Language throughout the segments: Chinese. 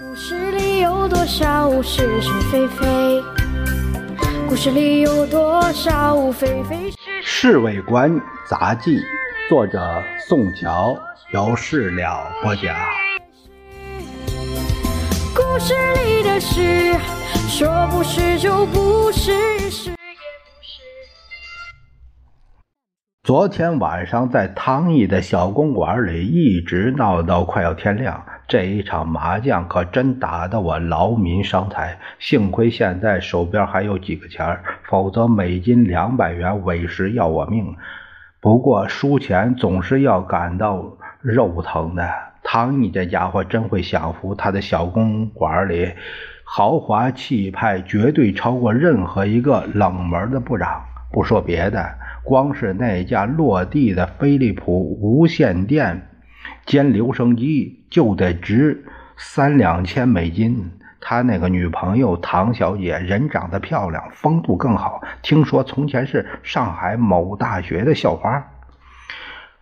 故事里有多少是是非非？故事里有多少非非是《侍卫官杂记》，作者宋乔，由事了播讲。故事里的事，说不是就不是，是也不是。昨天晚上在汤毅的小公馆里一直闹到快要天亮，这一场麻将可真打得我劳民伤财。幸亏现在手边还有几个钱儿，否则每斤两百元委实要我命。不过输钱总是要感到肉疼的。汤毅这家伙真会享福，他的小公馆里豪华气派绝对超过任何一个冷门的部长。不说别的。光是那架落地的飞利浦无线电兼留声机就得值三两千美金。他那个女朋友唐小姐人长得漂亮，风度更好，听说从前是上海某大学的校花。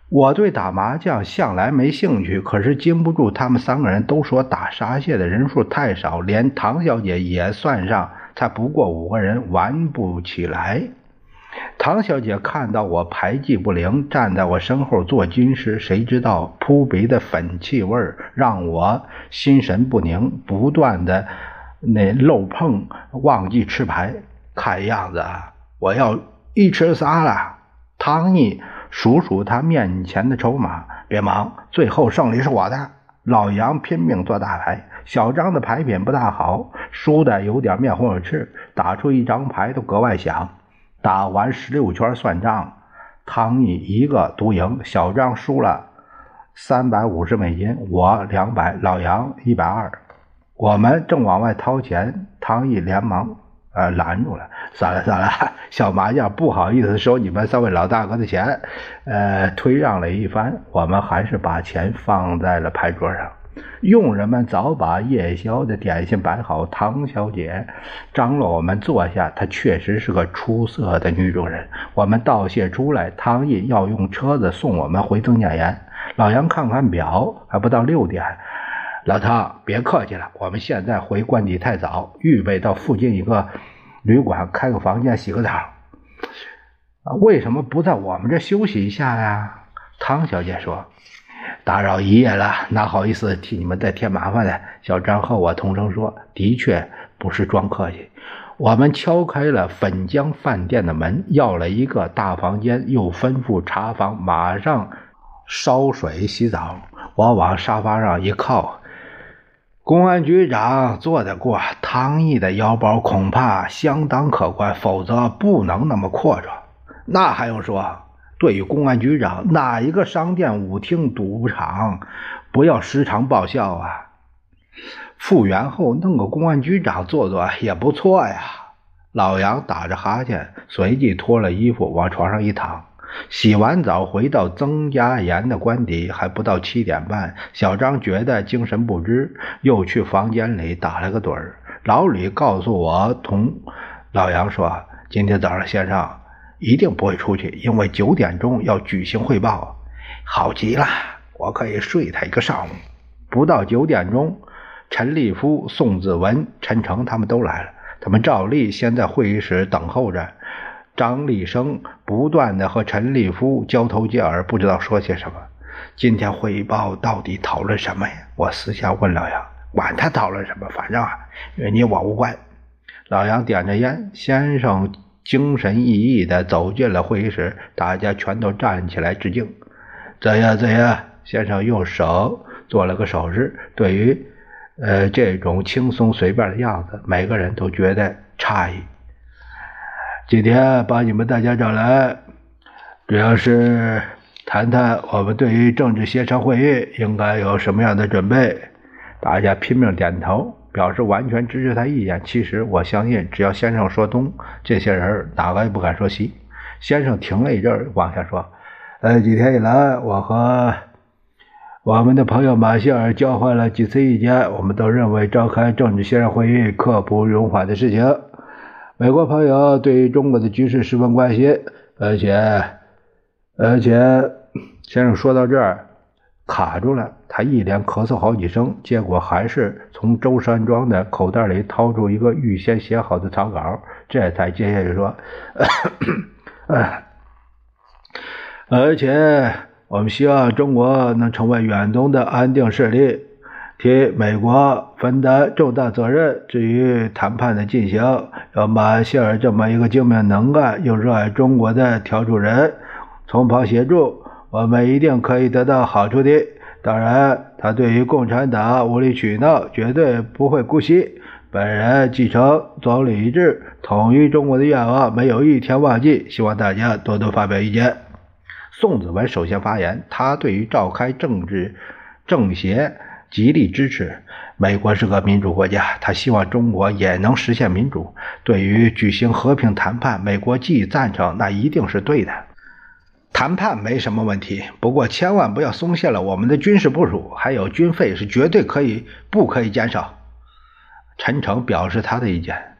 我对打麻将向来没兴趣，可是经不住他们三个人都说打沙蟹的人数太少，连唐小姐也算上，才不过五个人，玩不起来。唐小姐看到我牌技不灵，站在我身后做军师，谁知道扑鼻的粉气味让我心神不宁，不断的那漏碰，忘记吃牌。看样子，我要一吃仨了。唐毅数数他面前的筹码，别忙，最后胜利是我的。老杨拼命做大牌，小张的牌品不大好，输的有点面红耳赤，打出一张牌都格外响。打完十六圈算账，汤毅一个独赢，小张输了三百五十美金，我两百，老杨一百二。我们正往外掏钱，汤毅连忙呃拦住了，算了算了，小麻将不好意思收你们三位老大哥的钱，呃，推让了一番，我们还是把钱放在了牌桌上。佣人们早把夜宵的点心摆好，唐小姐张罗我们坐下。她确实是个出色的女主人。我们道谢出来，汤毅要用车子送我们回曾家岩。老杨看看表，还不到六点。老汤，别客气了，我们现在回官邸太早，预备到附近一个旅馆开个房间洗个澡。为什么不在我们这休息一下呀？汤小姐说。打扰一夜了，哪好意思替你们再添麻烦呢？小张和我同声说：“的确不是装客气。”我们敲开了粉江饭店的门，要了一个大房间，又吩咐茶房马上烧水洗澡。我往沙发上一靠，公安局长坐得过，汤毅的腰包恐怕相当可观，否则不能那么阔绰。那还用说？对于公安局长，哪一个商店、舞厅、赌场不要时常报效啊？复原后弄个公安局长做做也不错呀。老杨打着哈欠，随即脱了衣服往床上一躺。洗完澡回到曾家岩的官邸，还不到七点半。小张觉得精神不支，又去房间里打了个盹儿。老李告诉我，同老杨说，今天早上先生。一定不会出去，因为九点钟要举行汇报。好极了，我可以睡他一个上午。不到九点钟，陈立夫、宋子文、陈诚他们都来了。他们照例先在会议室等候着。张立生不断的和陈立夫交头接耳，不知道说些什么。今天汇报到底讨论什么呀？我私下问老杨。管他讨论什么，反正啊，与你我无关。老杨点着烟，先生。精神奕奕地走进了会议室，大家全都站起来致敬。怎样？怎样？先生用手做了个手势。对于呃这种轻松随便的样子，每个人都觉得诧异。今天把你们大家找来，主要是谈谈我们对于政治协商会议应该有什么样的准备。大家拼命点头。表示完全支持他意见。其实我相信，只要先生说东，这些人哪个也不敢说西。先生停了一阵，往下说：“呃，几天以来，我和我们的朋友马歇尔交换了几次意见，我们都认为召开政治协商会议刻不容缓的事情。美国朋友对于中国的局势十分关心，而且而且，先生说到这儿。”卡住了。他一连咳嗽好几声，结果还是从周山庄的口袋里掏出一个预先写好的草稿，这才接下去说：“ 而且我们希望中国能成为远东的安定势力。”替美国分担重大责任。至于谈判的进行，要马歇尔这么一个精明能干又热爱中国的调处人从旁协助，我们一定可以得到好处的。当然，他对于共产党无理取闹绝对不会姑息。本人继承总理制、统一中国的愿望，没有一天忘记。希望大家多多发表意见。宋子文首先发言，他对于召开政治政协。极力支持美国是个民主国家，他希望中国也能实现民主。对于举行和平谈判，美国既赞成，那一定是对的。谈判没什么问题，不过千万不要松懈了我们的军事部署，还有军费是绝对可以不可以减少。陈诚表示他的意见。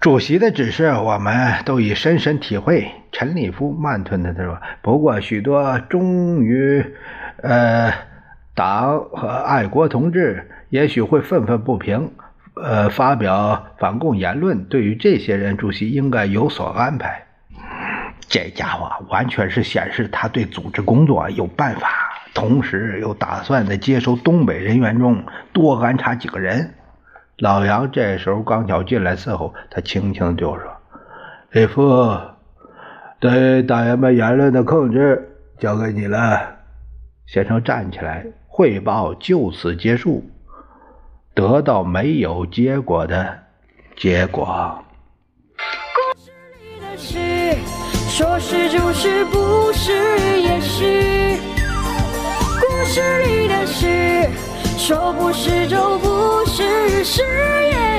主席的指示我们都已深深体会。陈立夫慢吞吞地说：“不过许多忠于，呃。”党和爱国同志也许会愤愤不平，呃，发表反共言论。对于这些人，主席应该有所安排。这家伙完全是显示他对组织工作有办法，同时又打算在接收东北人员中多安插几个人。老杨这时候刚巧进来伺候，他轻轻就说：“李副，对党员们言论的控制交给你了。”先生站起来。汇报就此结束，得到没有结果的结果。说是就是，不是也是。故事里的事，说不是就不是，是也。